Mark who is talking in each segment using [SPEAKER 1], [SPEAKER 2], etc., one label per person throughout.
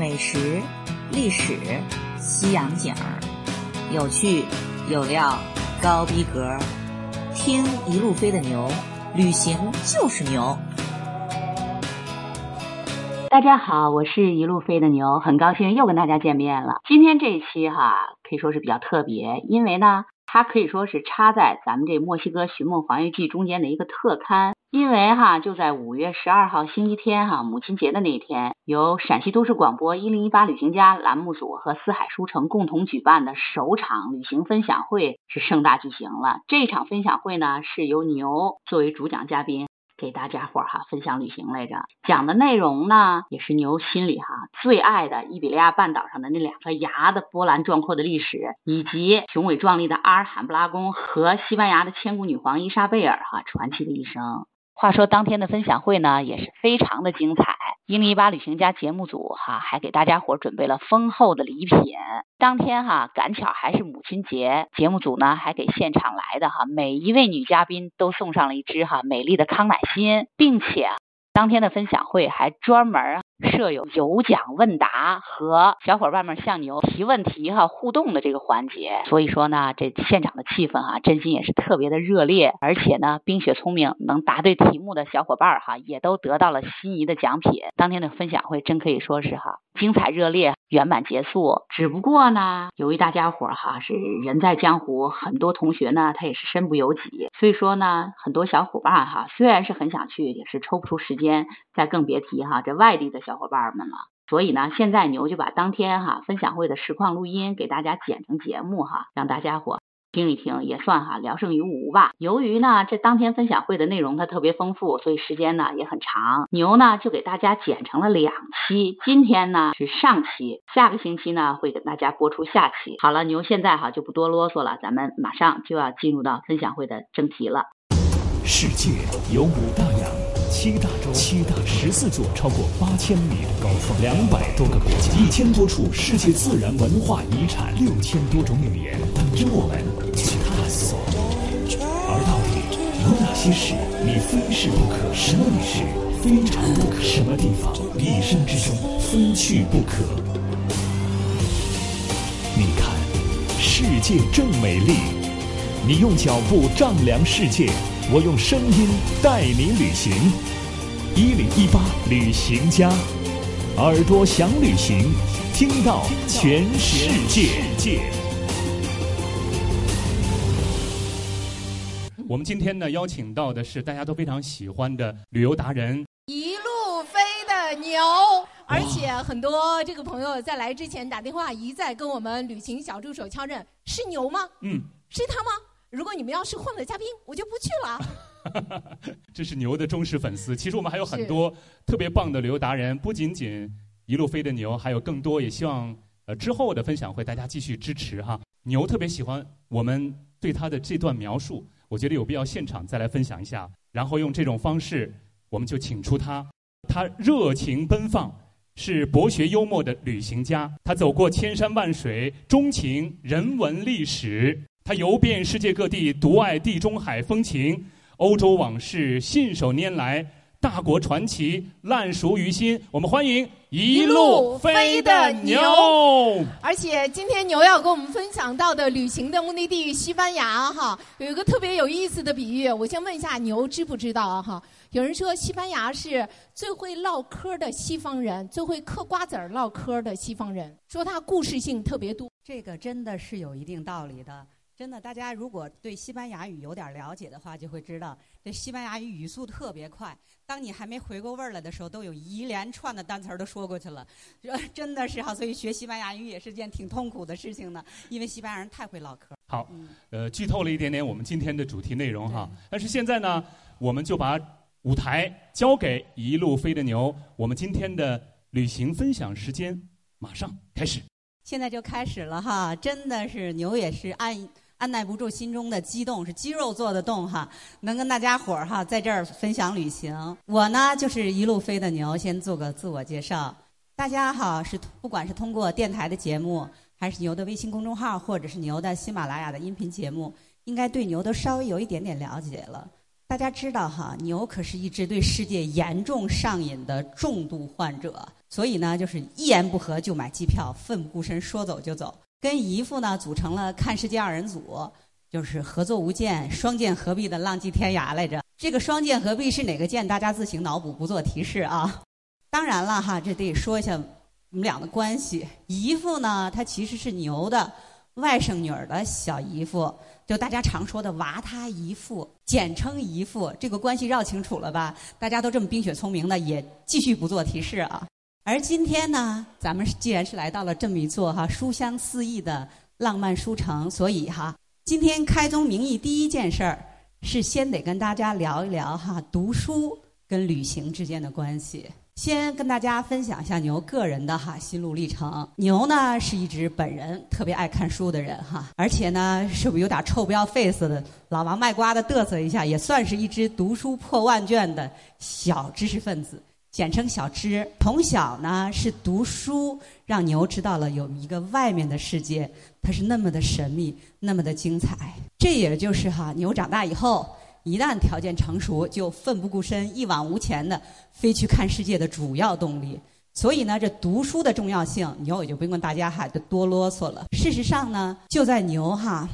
[SPEAKER 1] 美食、历史、西洋景儿，有趣有料，高逼格。听一路飞的牛，旅行就是牛。
[SPEAKER 2] 大家好，我是一路飞的牛，很高兴又跟大家见面了。今天这一期哈，可以说是比较特别，因为呢，它可以说是插在咱们这墨西哥寻梦环游记中间的一个特刊。因为哈，就在五月十二号星期天哈，母亲节的那一天，由陕西都市广播一零一八旅行家栏目组和四海书城共同举办的首场旅行分享会是盛大举行了。这场分享会呢，是由牛作为主讲嘉宾。给大家伙儿哈分享旅行来着，讲的内容呢也是牛心里哈最爱的伊比利亚半岛上的那两颗牙的波澜壮阔的历史，以及雄伟壮丽的阿尔罕布拉宫和西班牙的千古女皇伊莎贝尔哈传奇的一生。话说当天的分享会呢也是非常的精彩，一零一八旅行家节目组哈还给大家伙准备了丰厚的礼品。当天哈赶巧还是母亲节，节目组呢还给现场来的哈每一位女嘉宾都送上了一支哈美丽的康乃馨，并且当天的分享会还专门。设有有奖问答和小伙伴们向牛提问题哈互动的这个环节，所以说呢，这现场的气氛哈，真心也是特别的热烈，而且呢，冰雪聪明能答对题目的小伙伴哈，也都得到了心仪的奖品。当天的分享会真可以说是哈精彩热烈，圆满结束。只不过呢，由于大家伙哈是人在江湖，很多同学呢他也是身不由己，所以说呢，很多小伙伴哈虽然是很想去，也是抽不出时间，再更别提哈这外地的。小伙伴们了，所以呢，现在牛就把当天哈分享会的实况录音给大家剪成节目哈，让大家伙听一听，也算哈聊胜于无吧。由于呢这当天分享会的内容它特别丰富，所以时间呢也很长，牛呢就给大家剪成了两期。今天呢是上期，下个星期呢会给大家播出下期。好了，牛现在哈就不多啰嗦了，咱们马上就要进入到分享会的正题了。
[SPEAKER 3] 世界有五大洋。七大洲，七大十四座，超过八千米的高峰，两百多个国家，一千多处世界自然文化遗产，六千多种语言，等着我们去探索。而到底有哪些事你非试不可？什么事非尝不可？什么地方一生之中非去不可？你看，世界正美丽。你用脚步丈量世界。我用声音带你旅行，一零一八旅行家，耳朵想旅行，听到全世界。
[SPEAKER 4] 我们今天呢，邀请到的是大家都非常喜欢的旅游达人，
[SPEAKER 5] 一路飞的牛。而且很多这个朋友在来之前打电话一再跟我们旅行小助手敲认，是牛吗？嗯，是他吗？如果你们要是换了嘉宾，我就不去了。
[SPEAKER 4] 这是牛的忠实粉丝。其实我们还有很多特别棒的旅游达人，不仅仅一路飞的牛，还有更多。也希望呃之后的分享会大家继续支持哈。牛特别喜欢我们对他的这段描述，我觉得有必要现场再来分享一下。然后用这种方式，我们就请出他。他热情奔放，是博学幽默的旅行家。他走过千山万水，钟情人文历史。他游遍世界各地，独爱地中海风情，欧洲往事信手拈来，大国传奇烂熟于心。我们欢迎一路飞的牛。
[SPEAKER 5] 而且今天牛要跟我们分享到的旅行的目的地西班牙哈，有一个特别有意思的比喻。我先问一下牛，知不知道啊？哈，有人说西班牙是最会唠嗑的西方人，最会嗑瓜子儿唠嗑的西方人，说他故事性特别多。
[SPEAKER 6] 这个真的是有一定道理的。真的，大家如果对西班牙语有点了解的话，就会知道这西班牙语语速特别快。当你还没回过味儿来的时候，都有一连串的单词儿都说过去了。真的是哈，所以学西班牙语也是件挺痛苦的事情呢，因为西班牙人太会唠嗑。
[SPEAKER 4] 好，呃，剧透了一点点我们今天的主题内容哈。但是现在呢，我们就把舞台交给一路飞的牛，我们今天的旅行分享时间马上开始。
[SPEAKER 6] 现在就开始了哈，真的是牛也是按。按耐不住心中的激动，是肌肉做的动哈，能跟大家伙儿哈在这儿分享旅行。我呢就是一路飞的牛，先做个自我介绍。大家好，是不管是通过电台的节目，还是牛的微信公众号，或者是牛的喜马拉雅的音频节目，应该对牛都稍微有一点点了解了。大家知道哈，牛可是一只对世界严重上瘾的重度患者。所以呢，就是一言不合就买机票，奋不顾身说走就走。跟姨父呢组成了看世界二人组，就是合作无间、双剑合璧的浪迹天涯来着。这个双剑合璧是哪个剑？大家自行脑补，不做提示啊。当然了哈，这得说一下我们俩的关系。姨父呢，他其实是牛的外甥女儿的小姨夫，就大家常说的娃他姨父，简称姨父。这个关系绕清楚了吧？大家都这么冰雪聪明的，也继续不做提示啊。而今天呢，咱们既然是来到了这么一座哈书香四溢的浪漫书城，所以哈，今天开宗明义第一件事儿是先得跟大家聊一聊哈读书跟旅行之间的关系。先跟大家分享一下牛个人的哈心路历程。牛呢是一只本人特别爱看书的人哈，而且呢是不是有点臭不要 face 的，老王卖瓜的嘚瑟一下，也算是一只读书破万卷的小知识分子。简称小知，从小呢是读书，让牛知道了有一个外面的世界，它是那么的神秘，那么的精彩。这也就是哈牛长大以后，一旦条件成熟，就奋不顾身、一往无前的飞去看世界的主要动力。所以呢，这读书的重要性，牛也就不用跟大家哈就多啰嗦了。事实上呢，就在牛哈。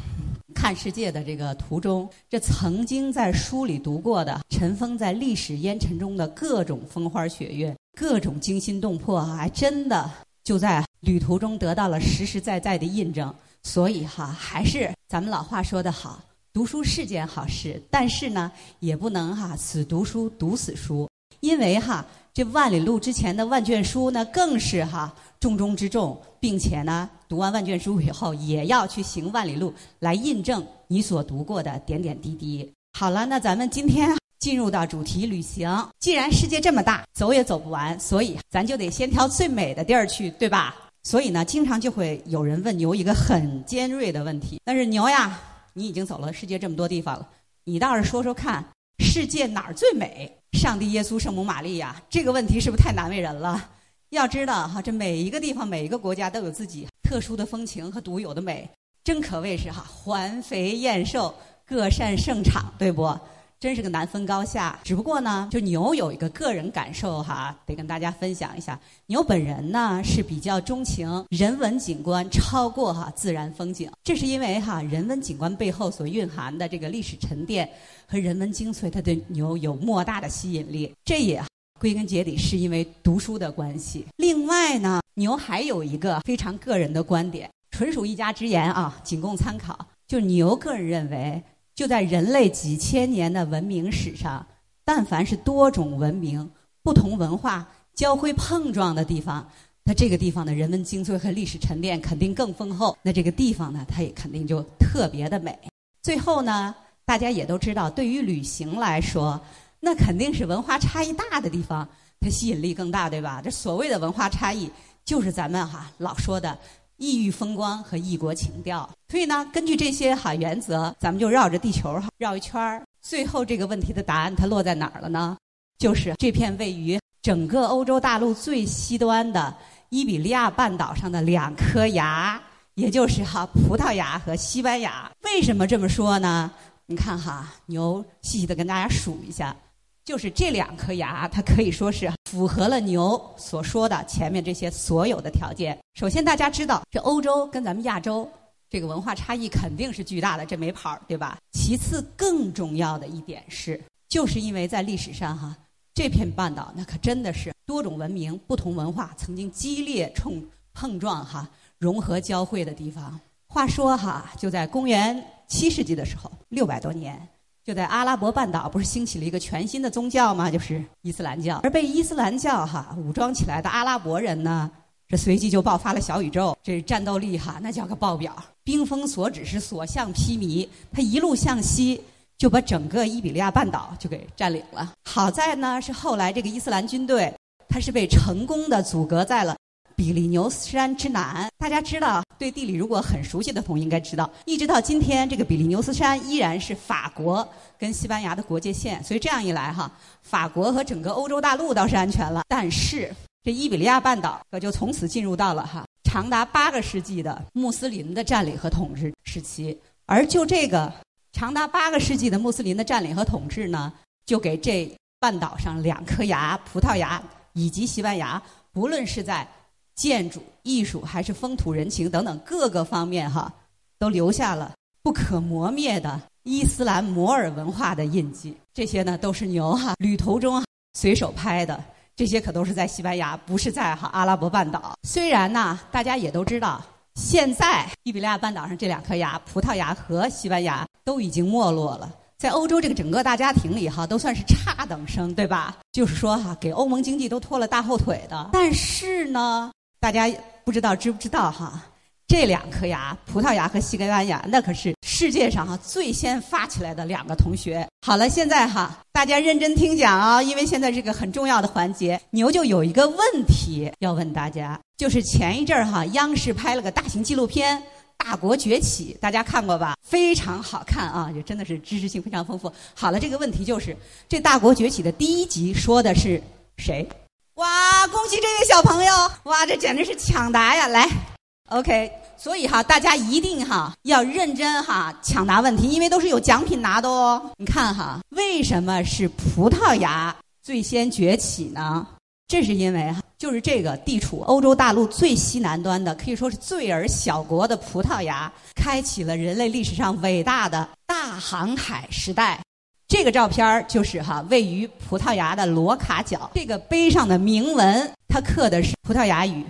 [SPEAKER 6] 看世界的这个途中，这曾经在书里读过的，尘封在历史烟尘中的各种风花雪月，各种惊心动魄，还真的就在旅途中得到了实实在在的印证。所以哈，还是咱们老话说得好，读书是件好事，但是呢，也不能哈死读书，读死书，因为哈。这万里路之前的万卷书呢，更是哈重中之重，并且呢，读完万卷书以后，也要去行万里路，来印证你所读过的点点滴滴。好了，那咱们今天进入到主题旅行。既然世界这么大，走也走不完，所以咱就得先挑最美的地儿去，对吧？所以呢，经常就会有人问牛一个很尖锐的问题：但是牛呀，你已经走了世界这么多地方了，你倒是说说看，世界哪儿最美？上帝、耶稣、圣母玛利亚，这个问题是不是太难为人了？要知道哈，这每一个地方、每一个国家都有自己特殊的风情和独有的美，真可谓是哈环肥燕瘦，各擅胜场，对不？真是个难分高下，只不过呢，就牛有一个个人感受哈，得跟大家分享一下。牛本人呢是比较钟情人文景观，超过哈自然风景。这是因为哈人文景观背后所蕴含的这个历史沉淀和人文精粹，它对牛有莫大的吸引力。这也归根结底是因为读书的关系。另外呢，牛还有一个非常个人的观点，纯属一家之言啊，仅供参考。就牛个人认为。就在人类几千年的文明史上，但凡是多种文明、不同文化交汇碰撞的地方，那这个地方的人文精粹和历史沉淀肯定更丰厚。那这个地方呢，它也肯定就特别的美。最后呢，大家也都知道，对于旅行来说，那肯定是文化差异大的地方，它吸引力更大，对吧？这所谓的文化差异，就是咱们哈老说的。异域风光和异国情调，所以呢，根据这些哈原则，咱们就绕着地球哈绕一圈儿。最后这个问题的答案它落在哪儿了呢？就是这片位于整个欧洲大陆最西端的伊比利亚半岛上的两颗牙，也就是哈葡萄牙和西班牙。为什么这么说呢？你看哈，牛细细的跟大家数一下。就是这两颗牙，它可以说是符合了牛所说的前面这些所有的条件。首先，大家知道这欧洲跟咱们亚洲这个文化差异肯定是巨大的，这没跑，对吧？其次，更重要的一点是，就是因为在历史上哈，这片半岛那可真的是多种文明、不同文化曾经激烈冲碰撞哈、融合交汇的地方。话说哈，就在公元七世纪的时候，六百多年。就在阿拉伯半岛，不是兴起了一个全新的宗教吗？就是伊斯兰教。而被伊斯兰教哈武装起来的阿拉伯人呢，这随即就爆发了小宇宙，这战斗力哈那叫个爆表，兵锋所指是所向披靡。他一路向西，就把整个伊比利亚半岛就给占领了。好在呢，是后来这个伊斯兰军队，他是被成功的阻隔在了。比利牛斯山之南，大家知道，对地理如果很熟悉的同应该知道，一直到今天，这个比利牛斯山依然是法国跟西班牙的国界线。所以这样一来，哈，法国和整个欧洲大陆倒是安全了，但是这伊比利亚半岛可就从此进入到了哈长达八个世纪的穆斯林的占领和统治时期。而就这个长达八个世纪的穆斯林的占领和统治呢，就给这半岛上两颗牙——葡萄牙以及西班牙。不论是在建筑、艺术还是风土人情等等各个方面哈，都留下了不可磨灭的伊斯兰摩尔文化的印记。这些呢都是牛哈旅途中随手拍的，这些可都是在西班牙，不是在哈阿拉伯半岛。虽然呢，大家也都知道。现在，伊比利亚半岛上这两颗牙，葡萄牙和西班牙都已经没落了。在欧洲这个整个大家庭里，哈，都算是差等生，对吧？就是说，哈，给欧盟经济都拖了大后腿的。但是呢，大家不知道知不知道，哈？这两颗牙，葡萄牙和西班牙，那可是世界上哈最先发起来的两个同学。好了，现在哈大家认真听讲啊，因为现在这个很重要的环节，牛就有一个问题要问大家，就是前一阵儿哈央视拍了个大型纪录片《大国崛起》，大家看过吧？非常好看啊，就真的是知识性非常丰富。好了，这个问题就是这《大国崛起》的第一集说的是谁？哇，恭喜这位小朋友！哇，这简直是抢答呀！来。OK，所以哈，大家一定哈要认真哈抢答问题，因为都是有奖品拿的哦。你看哈，为什么是葡萄牙最先崛起呢？这是因为哈，就是这个地处欧洲大陆最西南端的，可以说是最而小国的葡萄牙，开启了人类历史上伟大的大航海时代。这个照片就是哈位于葡萄牙的罗卡角，这个碑上的铭文，它刻的是葡萄牙语。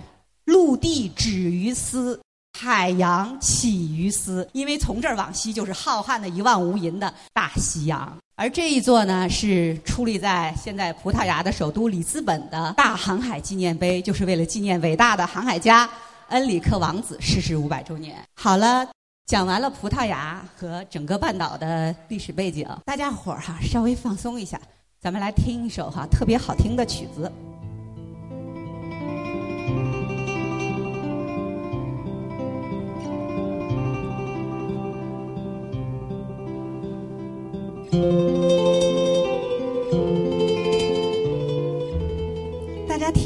[SPEAKER 6] 陆地止于斯，海洋起于斯。因为从这儿往西就是浩瀚的一望无垠的大西洋。而这一座呢，是矗立在现在葡萄牙的首都里斯本的大航海纪念碑，就是为了纪念伟大的航海家恩里克王子逝世五百周年。好了，讲完了葡萄牙和整个半岛的历史背景，大家伙儿哈稍微放松一下，咱们来听一首哈特别好听的曲子。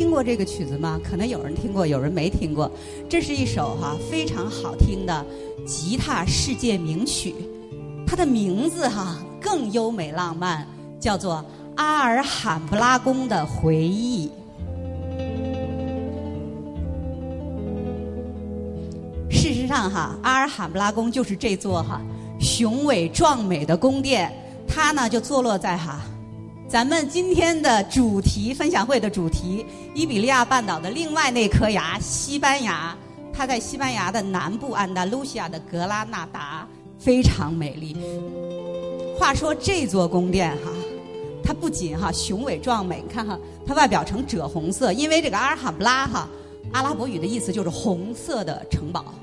[SPEAKER 6] 听过这个曲子吗？可能有人听过，有人没听过。这是一首哈非常好听的吉他世界名曲，它的名字哈更优美浪漫，叫做《阿尔罕布拉宫的回忆》。事实上哈，阿尔罕布拉宫就是这座哈雄伟壮美的宫殿。它呢就坐落在哈，咱们今天的主题分享会的主题伊比利亚半岛的另外那颗牙西班牙，它在西班牙的南部安达卢西亚的格拉纳达，非常美丽。话说这座宫殿哈，它不仅哈雄伟壮美，你看哈，它外表呈赭红色，因为这个阿尔罕布拉哈，阿拉伯语的意思就是红色的城堡。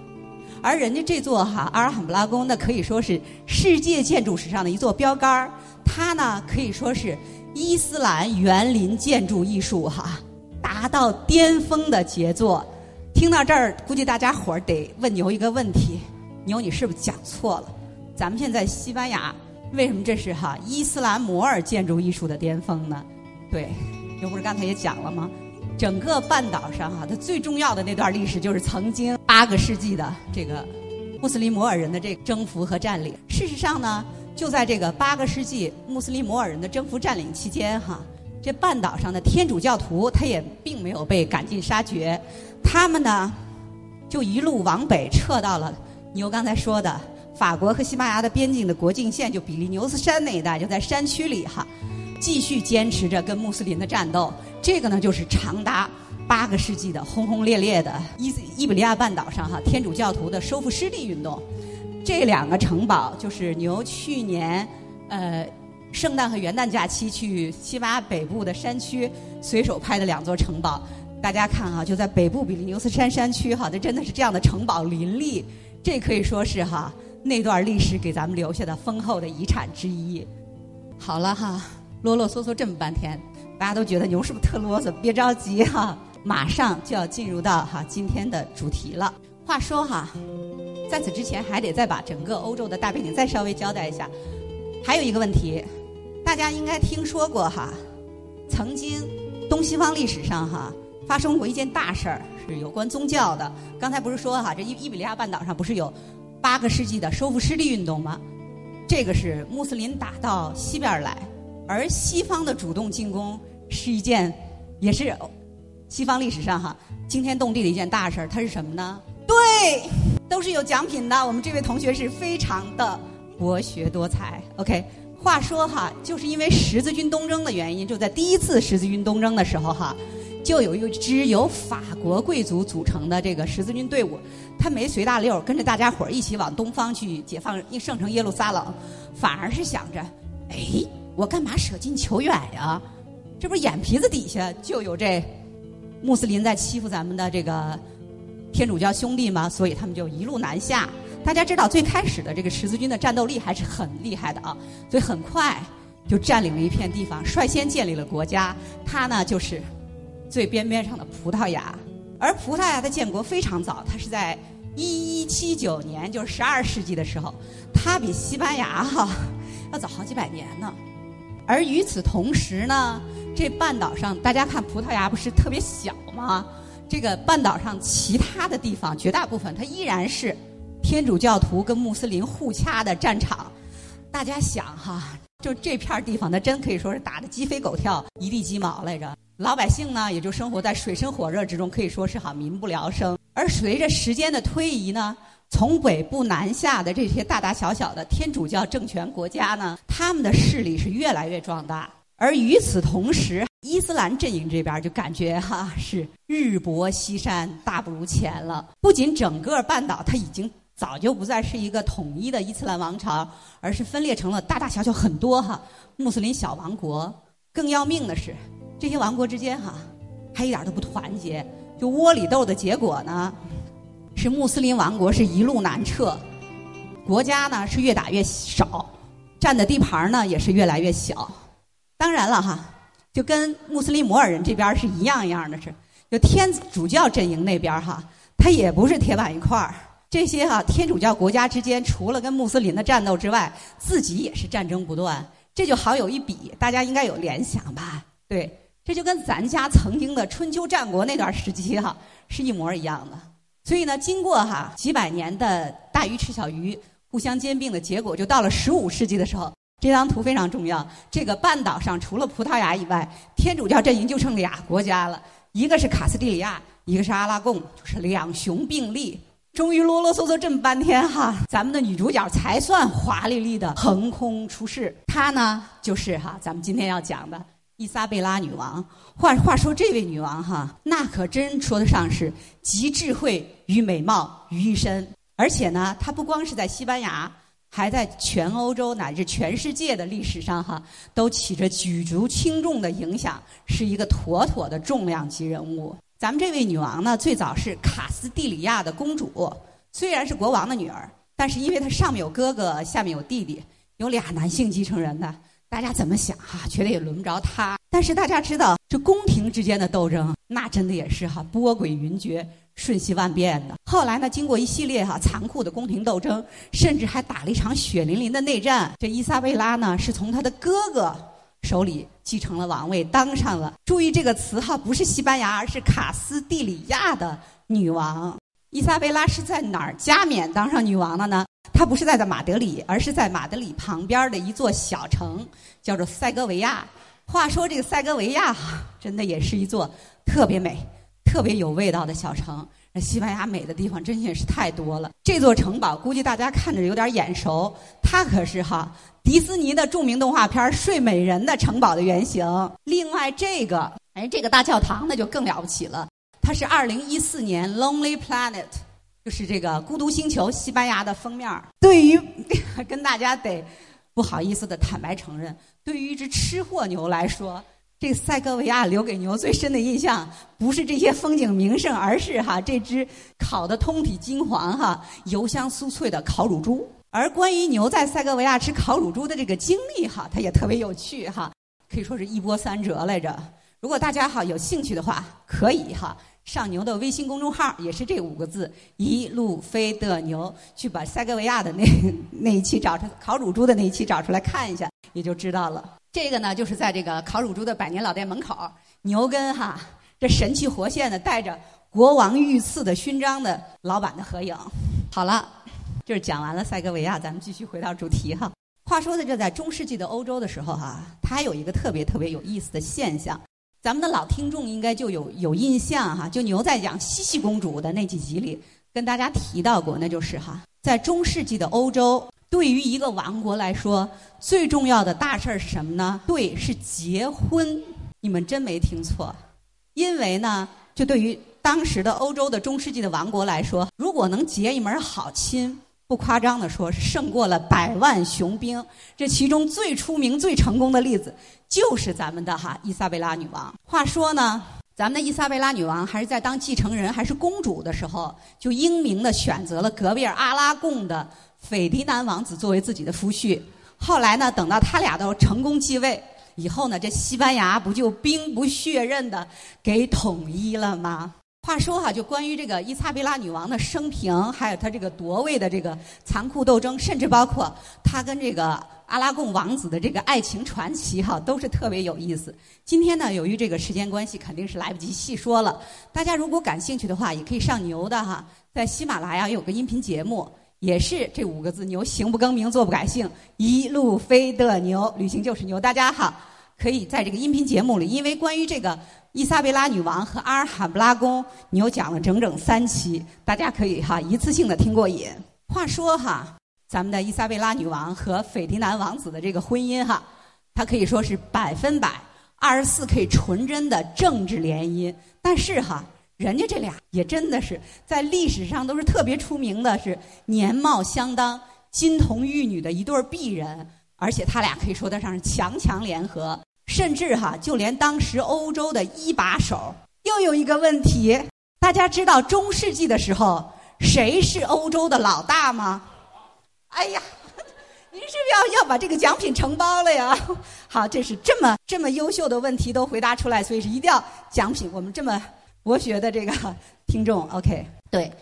[SPEAKER 6] 而人家这座哈阿尔罕布拉宫，那可以说是世界建筑史上的一座标杆儿。它呢可以说是伊斯兰园林建筑艺术哈达到巅峰的杰作。听到这儿，估计大家伙儿得问牛一个问题：牛，你是不是讲错了？咱们现在西班牙为什么这是哈伊斯兰摩尔建筑艺术的巅峰呢？对，牛不是刚才也讲了吗？整个半岛上哈，它最重要的那段历史就是曾经八个世纪的这个穆斯林摩尔人的这个征服和占领。事实上呢，就在这个八个世纪穆斯林摩尔人的征服占领期间哈，这半岛上的天主教徒他也并没有被赶尽杀绝，他们呢就一路往北撤到了牛刚才说的法国和西班牙的边境的国境线，就比利牛斯山那一带，就在山区里哈，继续坚持着跟穆斯林的战斗。这个呢，就是长达八个世纪的轰轰烈烈的伊伊比利亚半岛上哈天主教徒的收复失地运动。这两个城堡就是牛去年呃圣诞和元旦假期去西巴北部的山区随手拍的两座城堡。大家看哈，就在北部比利牛斯山山区哈，这真的是这样的城堡林立。这可以说是哈那段历史给咱们留下的丰厚的遗产之一。好了哈，啰啰嗦嗦这么半天。大家都觉得牛是不是特啰嗦？别着急哈，马上就要进入到哈今天的主题了。话说哈，在此之前还得再把整个欧洲的大背景再稍微交代一下。还有一个问题，大家应该听说过哈，曾经东西方历史上哈发生过一件大事儿，是有关宗教的。刚才不是说哈，这伊伊比利亚半岛上不是有八个世纪的收复失地运动吗？这个是穆斯林打到西边来。而西方的主动进攻是一件，也是西方历史上哈惊天动地的一件大事儿，它是什么呢？对，都是有奖品的。我们这位同学是非常的博学多才。OK，话说哈，就是因为十字军东征的原因，就在第一次十字军东征的时候哈，就有一支由法国贵族组成的这个十字军队伍，他没随大溜，跟着大家伙儿一起往东方去解放圣城耶路撒冷，反而是想着，哎，我干嘛舍近求远呀？这不是眼皮子底下就有这。穆斯林在欺负咱们的这个天主教兄弟嘛，所以他们就一路南下。大家知道，最开始的这个十字军的战斗力还是很厉害的啊，所以很快就占领了一片地方，率先建立了国家。它呢，就是最边边上的葡萄牙。而葡萄牙的建国非常早，它是在一一七九年，就是十二世纪的时候，它比西班牙哈要早好几百年呢。而与此同时呢。这半岛上，大家看葡萄牙不是特别小吗？这个半岛上其他的地方，绝大部分它依然是天主教徒跟穆斯林互掐的战场。大家想哈，就这片地方，它真可以说是打得鸡飞狗跳、一地鸡毛来着。老百姓呢，也就生活在水深火热之中，可以说是哈民不聊生。而随着时间的推移呢，从北部南下的这些大大小小的天主教政权国家呢，他们的势力是越来越壮大。而与此同时，伊斯兰阵营这边就感觉哈是日薄西山，大不如前了。不仅整个半岛它已经早就不再是一个统一的伊斯兰王朝，而是分裂成了大大小小很多哈穆斯林小王国。更要命的是，这些王国之间哈还一点都不团结，就窝里斗的结果呢，是穆斯林王国是一路南撤，国家呢是越打越少，占的地盘呢也是越来越小。当然了哈，就跟穆斯林摩尔人这边是一样一样的，是就天主教阵营那边哈，他也不是铁板一块儿。这些哈天主教国家之间，除了跟穆斯林的战斗之外，自己也是战争不断。这就好有一比，大家应该有联想吧？对，这就跟咱家曾经的春秋战国那段时期哈是一模一样的。所以呢，经过哈几百年的大鱼吃小鱼、互相兼并的结果，就到了十五世纪的时候。这张图非常重要。这个半岛上除了葡萄牙以外，天主教阵营就剩俩国家了，一个是卡斯蒂利亚，一个是阿拉贡，就是两雄并立。终于啰啰嗦嗦这么半天哈，咱们的女主角才算华丽丽的横空出世。她呢，就是哈咱们今天要讲的伊莎贝拉女王。话话说这位女王哈，那可真说得上是集智慧与美貌于一身。而且呢，她不光是在西班牙。还在全欧洲乃至全世界的历史上，哈，都起着举足轻重的影响，是一个妥妥的重量级人物。咱们这位女王呢，最早是卡斯蒂里亚的公主，虽然是国王的女儿，但是因为她上面有哥哥，下面有弟弟，有俩男性继承人的，大家怎么想哈，觉得也轮不着她。但是大家知道，这宫廷之间的斗争，那真的也是哈波诡云谲。瞬息万变的。后来呢，经过一系列哈残酷的宫廷斗争，甚至还打了一场血淋淋的内战。这伊莎贝拉呢，是从她的哥哥手里继承了王位，当上了。注意这个词哈，不是西班牙，而是卡斯蒂里亚的女王。伊莎贝拉是在哪儿加冕当上女王的呢？她不是在的马德里，而是在马德里旁边的一座小城，叫做塞戈维亚。话说这个塞戈维亚哈，真的也是一座特别美。特别有味道的小城，那西班牙美的地方真也是太多了。这座城堡估计大家看着有点眼熟，它可是哈迪士尼的著名动画片《睡美人》的城堡的原型。另外这个，哎，这个大教堂那就更了不起了，它是2014年《Lonely Planet》，就是这个孤独星球西班牙的封面。对于 跟大家得不好意思的坦白承认，对于一只吃货牛来说。这塞戈维亚留给牛最深的印象，不是这些风景名胜，而是哈这只烤的通体金黄、哈油香酥脆的烤乳猪。而关于牛在塞戈维亚吃烤乳猪的这个经历，哈，它也特别有趣，哈，可以说是一波三折来着。如果大家哈有兴趣的话，可以哈上牛的微信公众号，也是这五个字“一路飞的牛”，去把塞戈维亚的那 那一期找出烤乳猪的那一期找出来看一下，也就知道了。这个呢，就是在这个烤乳猪的百年老店门口，牛跟哈这神气活现的带着国王御赐的勋章的老板的合影。好了，就是讲完了塞戈维亚，咱们继续回到主题哈。话说的就在中世纪的欧洲的时候哈，它还有一个特别特别有意思的现象，咱们的老听众应该就有有印象哈，就牛在讲茜茜公主的那几集里跟大家提到过，那就是哈，在中世纪的欧洲，对于一个王国来说，最重要的大事儿是什么呢？对，是结婚。你们真没听错，因为呢，就对于当时的欧洲的中世纪的王国来说，如果能结一门好亲。不夸张的说，是胜过了百万雄兵。这其中最出名、最成功的例子，就是咱们的哈伊莎贝拉女王。话说呢，咱们的伊莎贝拉女王还是在当继承人、还是公主的时候，就英明的选择了隔壁阿拉贡的斐迪南王子作为自己的夫婿。后来呢，等到他俩都成功继位以后呢，这西班牙不就兵不血刃的给统一了吗？话说哈，就关于这个伊莎贝拉女王的生平，还有她这个夺位的这个残酷斗争，甚至包括她跟这个阿拉贡王子的这个爱情传奇，哈，都是特别有意思。今天呢，由于这个时间关系，肯定是来不及细说了。大家如果感兴趣的话，也可以上牛的哈，在喜马拉雅有个音频节目，也是这五个字：牛行不更名，坐不改姓，一路飞的牛，旅行就是牛。大家好。可以在这个音频节目里，因为关于这个伊莎贝拉女王和阿尔罕布拉宫，你又讲了整整三期，大家可以哈一次性的听过瘾。话说哈，咱们的伊莎贝拉女王和斐迪南王子的这个婚姻哈，它可以说是百分百二十四 K 纯真的政治联姻。但是哈，人家这俩也真的是在历史上都是特别出名的，是年貌相当、金童玉女的一对璧人，而且他俩可以说得上是强强联合。甚至哈，就连当时欧洲的一把手，又有一个问题：大家知道中世纪的时候谁是欧洲的老大吗？哎呀，您是不是要要把这个奖品承包了呀？好，这是这么这么优秀的问题都回答出来，所以是一定要奖品。我们这么博学的这个听众，OK，对，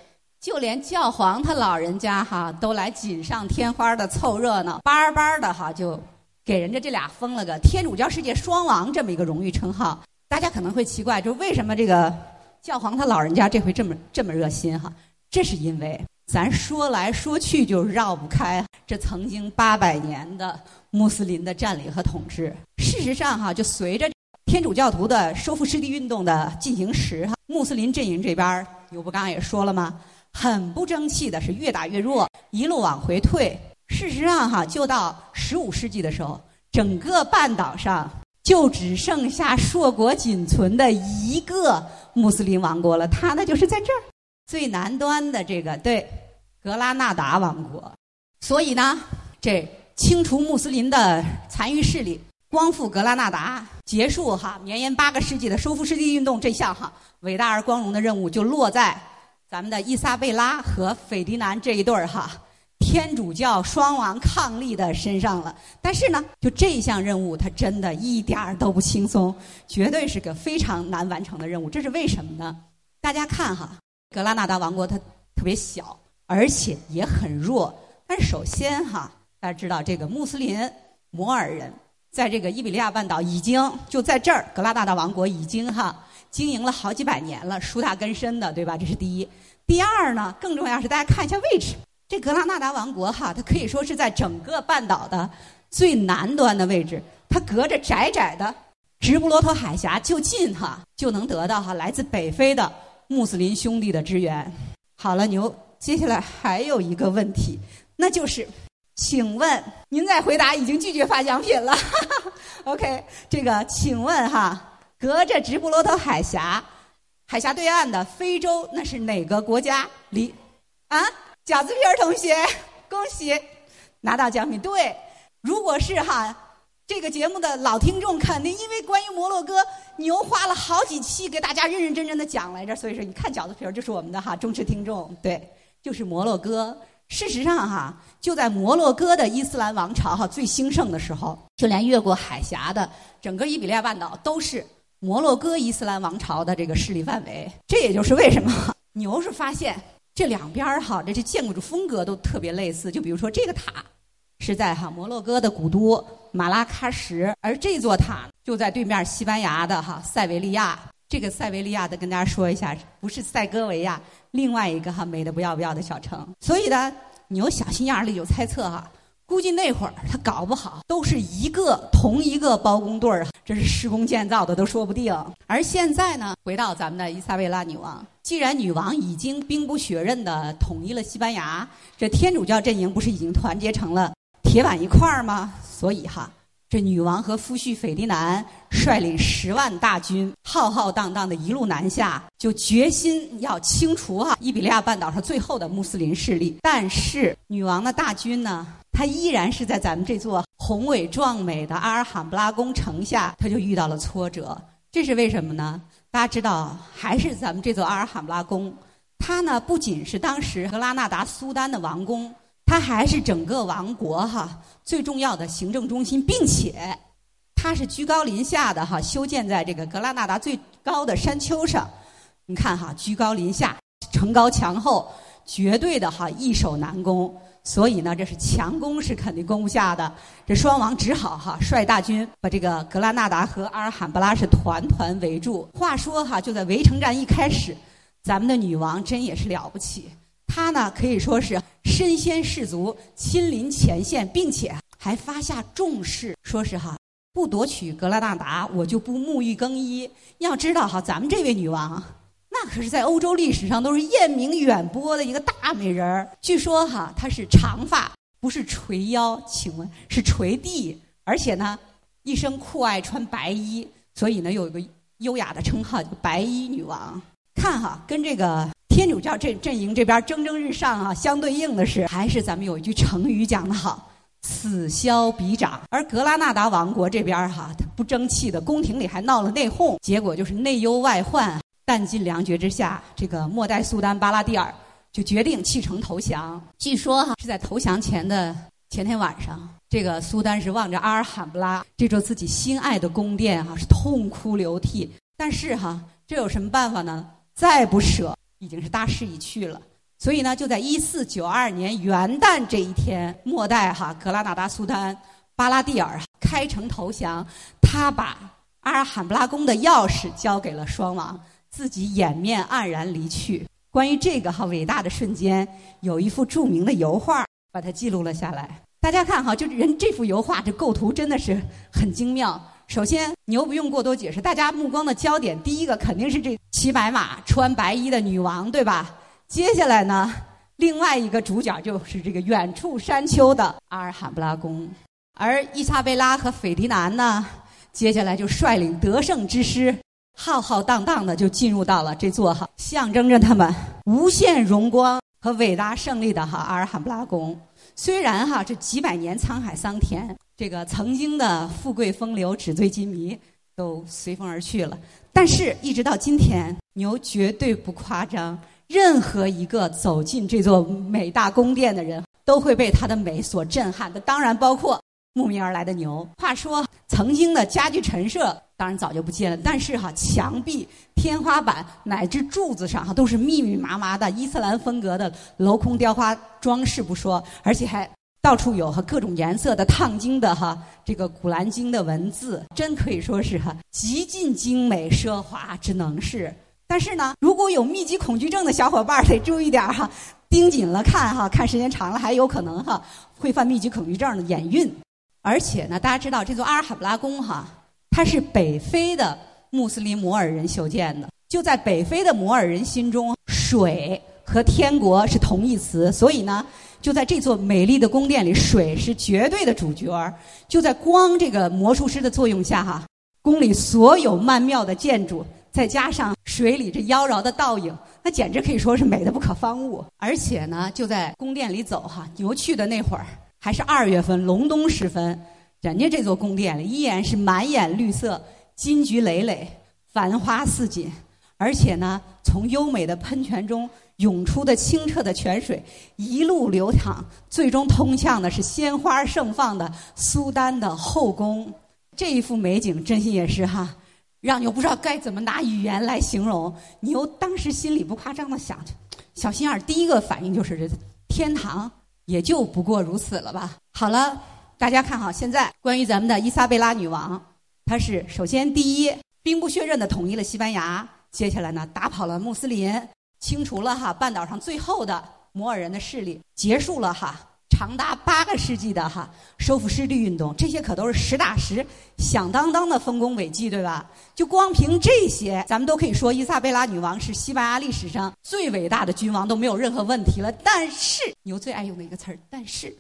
[SPEAKER 6] 就连教皇他老人家哈都来锦上添花的凑热闹，巴巴的哈就。给人家这俩封了个天主教世界双王这么一个荣誉称号，大家可能会奇怪，就为什么这个教皇他老人家这回这么这么热心哈？这是因为咱说来说去就绕不开这曾经八百年的穆斯林的占领和统治。事实上哈，就随着天主教徒的收复失地运动的进行时哈，穆斯林阵营这边牛不刚刚也说了吗？很不争气的是越打越弱，一路往回退。事实上，哈，就到十五世纪的时候，整个半岛上就只剩下硕果仅存的一个穆斯林王国了。它呢，就是在这儿最南端的这个对格拉纳达王国。所以呢，这清除穆斯林的残余势力，光复格拉纳达，结束哈绵延八个世纪的收复失地运动这项哈伟大而光荣的任务，就落在咱们的伊莎贝拉和斐迪南这一对儿哈。天主教双王伉俪的身上了，但是呢，就这项任务，它真的一点儿都不轻松，绝对是个非常难完成的任务。这是为什么呢？大家看哈，格拉纳达王国它特别小，而且也很弱。但是首先哈，大家知道这个穆斯林摩尔人在这个伊比利亚半岛已经就在这儿，格拉纳达王国已经哈经营了好几百年了，树大根深的，对吧？这是第一。第二呢，更重要是大家看一下位置。这格拉纳达王国哈，它可以说是在整个半岛的最南端的位置，它隔着窄窄的直布罗陀海峡就近哈，就能得到哈来自北非的穆斯林兄弟的支援。好了，牛，接下来还有一个问题，那就是，请问您在回答已经拒绝发奖品了。OK，这个请问哈，隔着直布罗陀海峡，海峡对岸的非洲那是哪个国家？离啊？饺子皮儿同学，恭喜拿到奖品。对，如果是哈这个节目的老听众，肯定因为关于摩洛哥牛花了好几期给大家认认真真的讲来着，所以说你看饺子皮儿就是我们的哈忠实听众。对，就是摩洛哥。事实上哈，就在摩洛哥的伊斯兰王朝哈最兴盛的时候，就连越过海峡的整个伊比利亚半岛都是摩洛哥伊斯兰王朝的这个势力范围。这也就是为什么牛是发现。这两边哈，这这建筑风格都特别类似。就比如说，这个塔是在哈摩洛哥的古都马拉喀什，而这座塔就在对面西班牙的哈塞维利亚。这个塞维利亚的跟大家说一下，不是塞戈维亚，另外一个哈美的不要不要的小城。所以呢，你有小心眼儿里有猜测哈，估计那会儿他搞不好都是一个同一个包工队儿，这是施工建造的都说不定。而现在呢，回到咱们的伊莎贝拉女王，既然女王已经兵不血刃的统一了西班牙，这天主教阵营不是已经团结成了铁板一块儿吗？所以哈。这女王和夫婿斐迪南率领十万大军，浩浩荡荡的一路南下，就决心要清除哈伊比利亚半岛上最后的穆斯林势力。但是女王的大军呢，她依然是在咱们这座宏伟壮美的阿尔罕布拉宫城下，她就遇到了挫折。这是为什么呢？大家知道，还是咱们这座阿尔罕布拉宫，它呢不仅是当时格拉纳达苏丹的王宫。它还是整个王国哈最重要的行政中心，并且它是居高临下的哈，修建在这个格拉纳达最高的山丘上。你看哈，居高临下，城高墙厚，绝对的哈易守难攻。所以呢，这是强攻是肯定攻不下的。这双王只好哈率大军把这个格拉纳达和阿尔罕布拉是团团围住。话说哈，就在围城战一开始，咱们的女王真也是了不起。他呢可以说是身先士卒，亲临前线，并且还发下重誓，说是哈不夺取格拉纳达，我就不沐浴更衣。要知道哈，咱们这位女王，那可是在欧洲历史上都是艳名远播的一个大美人儿。据说哈，她是长发，不是垂腰，请问是垂地，而且呢，一生酷爱穿白衣，所以呢有一个优雅的称号叫白衣女王。看哈，跟这个。天主教阵阵营这边蒸蒸日上啊，相对应的是，还是咱们有一句成语讲得好，“此消彼长”。而格拉纳达王国这边哈，他不争气的，宫廷里还闹了内讧，结果就是内忧外患，弹尽粮绝之下，这个末代苏丹巴拉蒂尔就决定弃城投降。据说哈是在投降前的前天晚上，这个苏丹是望着阿尔罕布拉这座自己心爱的宫殿哈，是痛哭流涕。但是哈，这有什么办法呢？再不舍。已经是大势已去了，所以呢，就在一四九二年元旦这一天，末代哈格拉纳达苏丹巴拉蒂尔开城投降，他把阿尔罕布拉宫的钥匙交给了双王，自己掩面黯然离去。关于这个哈伟大的瞬间，有一幅著名的油画把它记录了下来。大家看哈，就人这幅油画，这构图真的是很精妙。首先，牛不用过多解释，大家目光的焦点，第一个肯定是这骑白马、穿白衣的女王，对吧？接下来呢，另外一个主角就是这个远处山丘的阿尔罕布拉宫，而伊莎贝拉和斐迪南呢，接下来就率领得胜之师，浩浩荡荡的就进入到了这座哈，象征着他们无限荣光和伟大胜利的哈阿尔罕布拉宫。虽然哈这几百年沧海桑田。这个曾经的富贵风流、纸醉金迷都随风而去了，但是，一直到今天，牛绝对不夸张。任何一个走进这座美大宫殿的人，都会被它的美所震撼的。当然，包括慕名而来的牛。话说，曾经的家具陈设当然早就不见了，但是哈，墙壁、天花板乃至柱子上哈，都是密密麻麻的伊斯兰风格的镂空雕花装饰不说，而且还。到处有哈各种颜色的烫金的哈这个古兰经的文字，真可以说是哈极尽精美奢华之能事。但是呢，如果有密集恐惧症的小伙伴得注意点哈，盯紧了看哈，看时间长了还有可能哈会犯密集恐惧症的眼晕。而且呢，大家知道这座阿尔罕布拉宫哈，它是北非的穆斯林摩尔人修建的。就在北非的摩尔人心中，水和天国是同义词，所以呢。就在这座美丽的宫殿里，水是绝对的主角儿。就在光这个魔术师的作用下，哈，宫里所有曼妙的建筑，再加上水里这妖娆的倒影，那简直可以说是美的不可方物。而且呢，就在宫殿里走，哈，牛去的那会儿还是二月份，隆冬时分，人家这座宫殿里依然是满眼绿色，金菊累累，繁花似锦。而且呢，从优美的喷泉中。涌出的清澈的泉水一路流淌，最终通向的是鲜花盛放的苏丹的后宫。这一幅美景，真心也是哈，让你又不知道该怎么拿语言来形容。你又当时心里不夸张的想，小心眼儿，第一个反应就是天堂也就不过如此了吧。好了，大家看好，现在关于咱们的伊莎贝拉女王，她是首先第一兵不血刃的统一了西班牙，接下来呢打跑了穆斯林。清除了哈半岛上最后的摩尔人的势力，结束了哈长达八个世纪的哈收复失地运动，这些可都是实打实、响当当的丰功伟绩，对吧？就光凭这些，咱们都可以说伊莎贝拉女王是西班牙历史上最伟大的君王，都没有任何问题了。但是牛最爱用的一个词儿，但是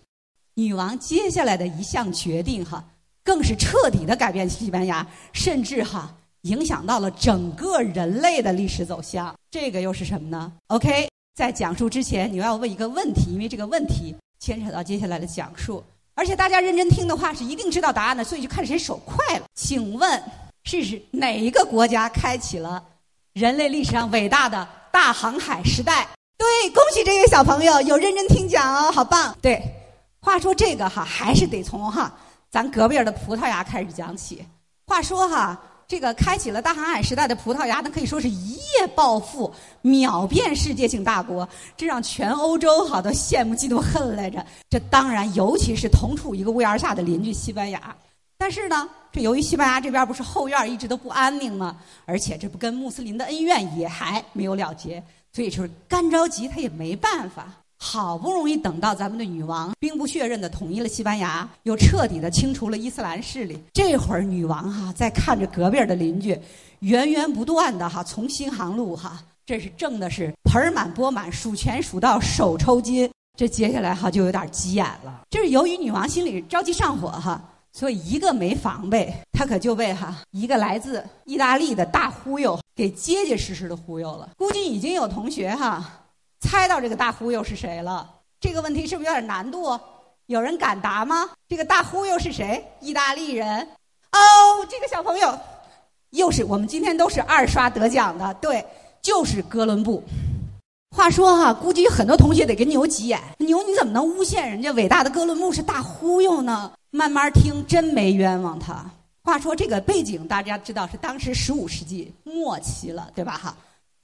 [SPEAKER 6] 女王接下来的一项决定哈，更是彻底的改变西班牙，甚至哈影响到了整个人类的历史走向。这个又是什么呢？OK，在讲述之前，你要问一个问题，因为这个问题。牵扯到接下来的讲述，而且大家认真听的话是一定知道答案的，所以就看谁手快了。请问是哪一个国家开启了人类历史上伟大的大航海时代？对，恭喜这位小朋友有认真听讲哦，好棒！对，话说这个哈，还是得从哈咱隔壁的葡萄牙开始讲起。话说哈。这个开启了大航海时代的葡萄牙，那可以说是一夜暴富，秒变世界性大国，这让全欧洲好都羡慕嫉妒恨来着。这当然，尤其是同处一个屋檐下的邻居西班牙。但是呢，这由于西班牙这边不是后院一直都不安宁吗？而且这不跟穆斯林的恩怨也还没有了结，所以就是干着急，他也没办法。好不容易等到咱们的女王兵不血刃的统一了西班牙，又彻底的清除了伊斯兰势力。这会儿女王哈在看着隔壁的邻居，源源不断的哈从新航路哈，这是挣的是盆满钵满，数钱数到手抽筋。这接下来哈就有点急眼了。这是由于女王心里着急上火哈，所以一个没防备，她可就被哈一个来自意大利的大忽悠给结结实实的忽悠了。估计已经有同学哈。猜到这个大忽悠是谁了？这个问题是不是有点难度？有人敢答吗？这个大忽悠是谁？意大利人。哦，这个小朋友，又是我们今天都是二刷得奖的，对，就是哥伦布。话说哈，估计很多同学得跟牛急眼，牛你怎么能诬陷人家伟大的哥伦布是大忽悠呢？慢慢听，真没冤枉他。话说这个背景大家知道是当时十五世纪末期了，对吧？哈。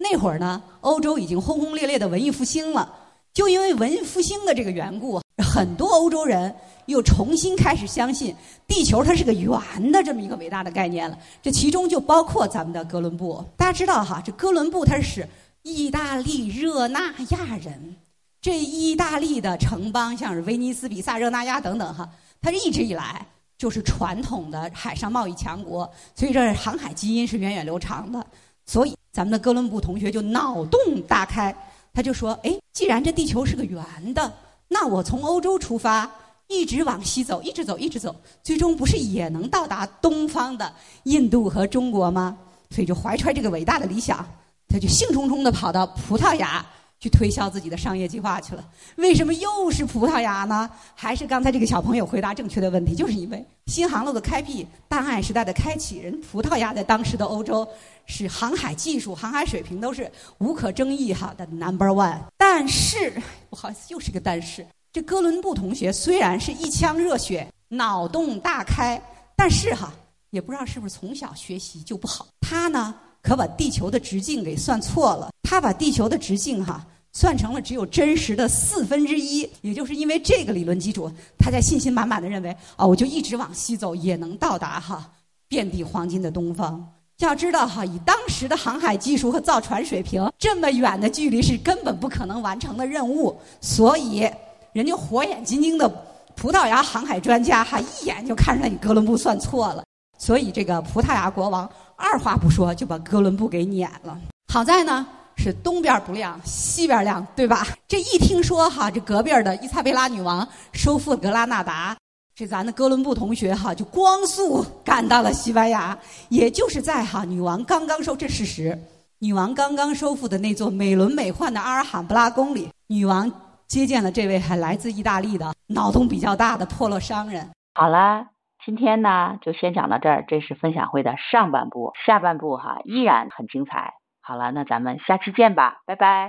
[SPEAKER 6] 那会儿呢，欧洲已经轰轰烈烈的文艺复兴了。就因为文艺复兴的这个缘故，很多欧洲人又重新开始相信地球它是个圆的这么一个伟大的概念了。这其中就包括咱们的哥伦布。大家知道哈，这哥伦布他是意大利热那亚人。这意大利的城邦像是威尼斯、比萨、热那亚等等哈，它一直以来就是传统的海上贸易强国，所以这航海基因是源远流长的。所以，咱们的哥伦布同学就脑洞大开，他就说：“哎，既然这地球是个圆的，那我从欧洲出发，一直往西走，一直走，一直走，最终不是也能到达东方的印度和中国吗？”所以就怀揣这个伟大的理想，他就兴冲冲地跑到葡萄牙。去推销自己的商业计划去了。为什么又是葡萄牙呢？还是刚才这个小朋友回答正确的问题？就是因为新航路的开辟、大航海时代的开启，人葡萄牙在当时的欧洲是航海技术、航海水平都是无可争议哈的 number one。但是不好意思，又是个但是。这哥伦布同学虽然是一腔热血、脑洞大开，但是哈也不知道是不是从小学习就不好。他呢可把地球的直径给算错了。他把地球的直径哈。算成了只有真实的四分之一，也就是因为这个理论基础，他在信心满满的认为，哦，我就一直往西走也能到达哈遍地黄金的东方。要知道哈，以当时的航海技术和造船水平，这么远的距离是根本不可能完成的任务。所以，人家火眼金睛的葡萄牙航海专家哈，一眼就看出来你哥伦布算错了。所以，这个葡萄牙国王二话不说就把哥伦布给撵了。好在呢。是东边不亮西边亮，对吧？这一听说哈，这隔壁的伊莎贝拉女王收复格拉纳达，这咱的哥伦布同学哈就光速赶到了西班牙，也就是在哈女王刚刚收这事实，女王刚刚收复的那座美轮美奂的阿尔罕布拉宫里，女王接见了这位还来自意大利的脑洞比较大的破落商人。
[SPEAKER 2] 好了，今天呢就先讲到这儿，这是分享会的上半部，下半部哈依然很精彩。好了，那咱们下期见吧，拜拜。